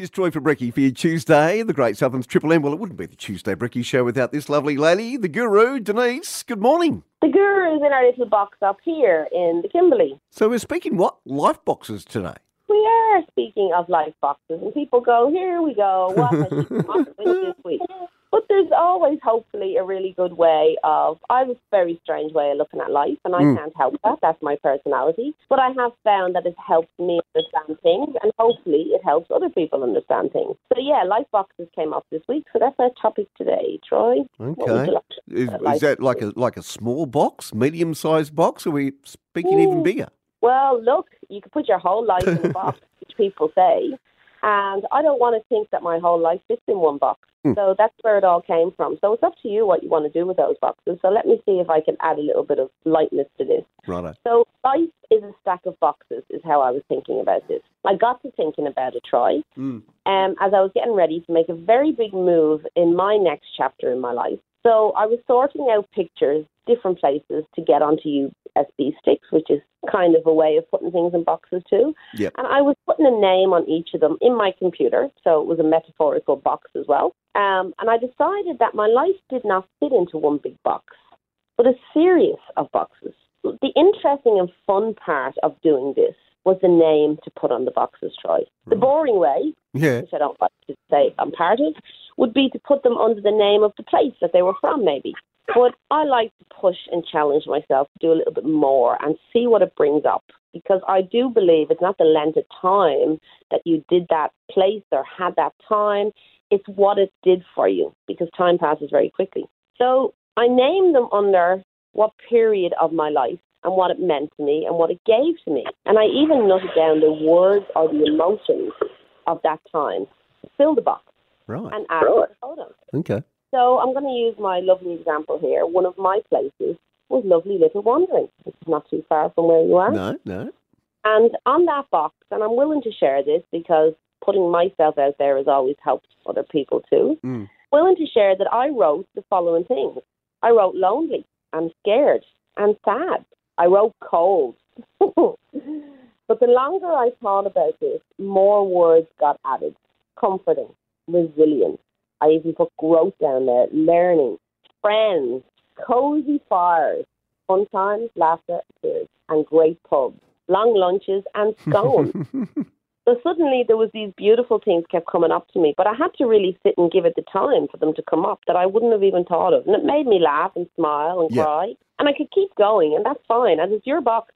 It's Troy for Brekkie for your Tuesday, the Great Southern's Triple M. Well, it wouldn't be the Tuesday Brekkie show without this lovely lady, the guru, Denise. Good morning. The guru's in our little box up here in the Kimberley. So we're speaking what? Life boxes today. We are speaking of life boxes, and people go, here we go, what has she come this week? But there's always, hopefully, a really good way of. I have a very strange way of looking at life, and I mm. can't help that. That's my personality. But I have found that it helps me understand things, and hopefully, it helps other people understand things. So, yeah, life boxes came up this week, so that's our topic today, Troy. Okay. like Is, is that like a like a small box, medium sized box? Or are we speaking even bigger? Well, look, you could put your whole life in a box, which people say, and I don't want to think that my whole life fits in one box. Hmm. So that's where it all came from. So it's up to you what you want to do with those boxes. So let me see if I can add a little bit of lightness to this. Righto. So life is a stack of boxes, is how I was thinking about this. I got to thinking about it, Troy, Mm. um, as I was getting ready to make a very big move in my next chapter in my life. So I was sorting out pictures, different places to get onto USB sticks, which is kind of a way of putting things in boxes too. Yep. And I was putting a name on each of them in my computer, so it was a metaphorical box as well. Um, and I decided that my life did not fit into one big box, but a series of boxes. The interesting and fun part of doing this was the name to put on the boxes, Troy. The boring way Yeah. which I don't like to say I'm part of, would be to put them under the name of the place that they were from, maybe. But I like to push and challenge myself to do a little bit more and see what it brings up. Because I do believe it's not the length of time that you did that place or had that time, it's what it did for you, because time passes very quickly. So I named them under what period of my life and what it meant to me and what it gave to me. And I even noted down the words or the emotions of that time. Fill the box Right. and add the photos. Okay. So I'm going to use my lovely example here. One of my places was lovely little Wandering, which is not too far from where you are. No, no. And on that box, and I'm willing to share this because putting myself out there has always helped other people too. Mm. Willing to share that I wrote the following things. I wrote lonely and scared and sad. I wrote cold. but the longer I thought about this, more words got added. Comforting, resilient. I even put growth down there, learning, friends, cozy fires, fun times, laughter, tears, and great pubs, long lunches, and scones. So suddenly there was these beautiful things kept coming up to me, but I had to really sit and give it the time for them to come up that I wouldn't have even thought of. And it made me laugh and smile and Yeah. cry. And I could keep going, and that's fine. And it's your box.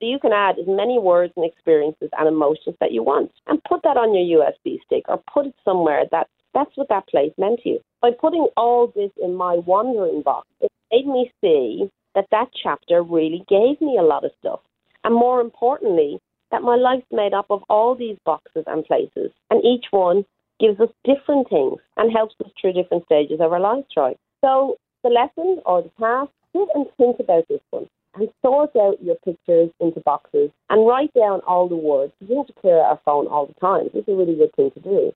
So you can add as many words and experiences and emotions that you want and put that on your USB stick or put it somewhere that that's what that place meant to you. By putting all this in my Wandering box, it made me see that that chapter really gave me a lot of stuff. And more importantly, that my life's made up of all these boxes and places, and each one gives us different things and helps us through different stages of our life, Troy. So the lesson or the task, sit and think about this one and sort out your pictures into boxes and write down all the words. We have to clear out our phone all the time. This is a really good thing to do.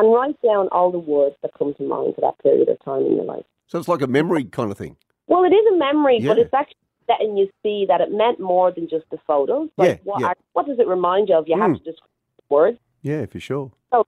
And write down all the words that come to mind for that period of time in your life. So it's like a memory kind of thing. Well, it is a memory, but it's actually letting you see that it meant more than just the photos. Like, Yeah, what, yeah. act- what does it remind you of? You have Mm. to just words, Yeah, for sure. So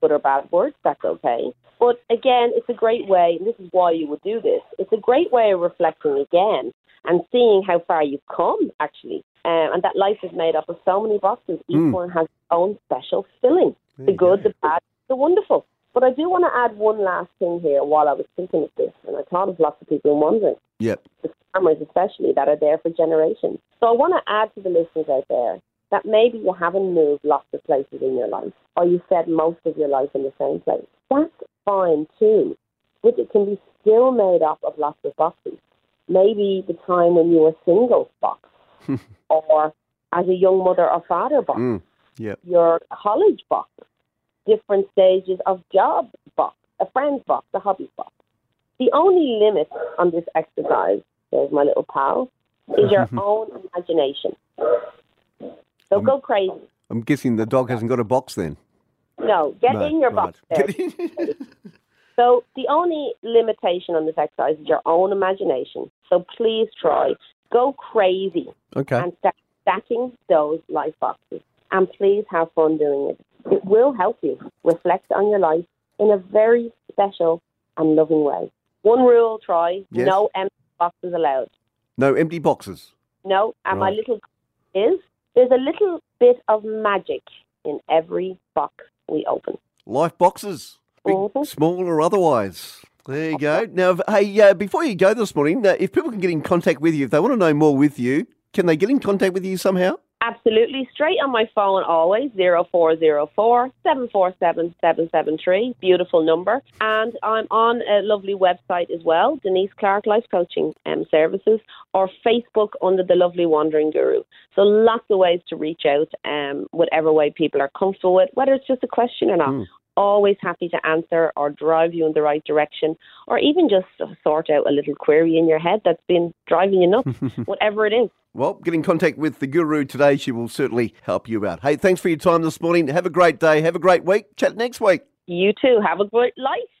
good or bad words, that's okay. But again, it's a great way, and this is why you would do this. It's a great way of reflecting again and seeing how far you've come, actually. Um, and that life is made up of so many boxes. Each Mm. one has its own special filling the you go. good, the bad, the wonderful. But I do want to add one last thing here while I was thinking of this, and I thought of lots of people wondering Yep. the farmers especially that are there for generations. So I want to add to the listeners out there that maybe you haven't moved lots of places in your life, or you spent most of your life in the same place. That's fine too, but it can be still made up of lots of boxes. Maybe the time when you were single box, or as a young mother or father box, Mm. Yep. your college box, different stages of job box, a friend's box, a hobby box. The only limit on this exercise, there's my little pal, is your own imagination. So Um, go crazy. I'm guessing the dog hasn't got a box then. No, get No, in your right. box there. So the only limitation on this exercise is your own imagination. So please try. Go crazy okay. and start stacking those life boxes. And please have fun doing it. It will help you reflect on your life in a very special and loving way. One rule, Troy: Yes. no empty boxes allowed. No empty boxes. No, and my little is there's a little bit of magic in every box we open. Life boxes, big, Mhm. small or otherwise. There you go. Now, hey, uh, before you go this morning, uh, if people can get in contact with you, if they want to know more with you, can they get in contact with you somehow? Absolutely, straight on my phone always, 0404 747 773. Beautiful number. And I'm on a lovely website as well, Denise Clark Life Coaching um, Services, or Facebook under the Lovely Wandering Guru. So lots of ways to reach out, um, whatever way people are comfortable with, whether it's just a question or not. Mm. Always happy to answer or drive you in the right direction, or even just sort out a little query in your head that's been driving you nuts, whatever it is. Well, get in contact with the guru today. She will certainly help you out. Hey, thanks for your time this morning. Have a great day. Have a great week. Chat next week. You too. Have a great life.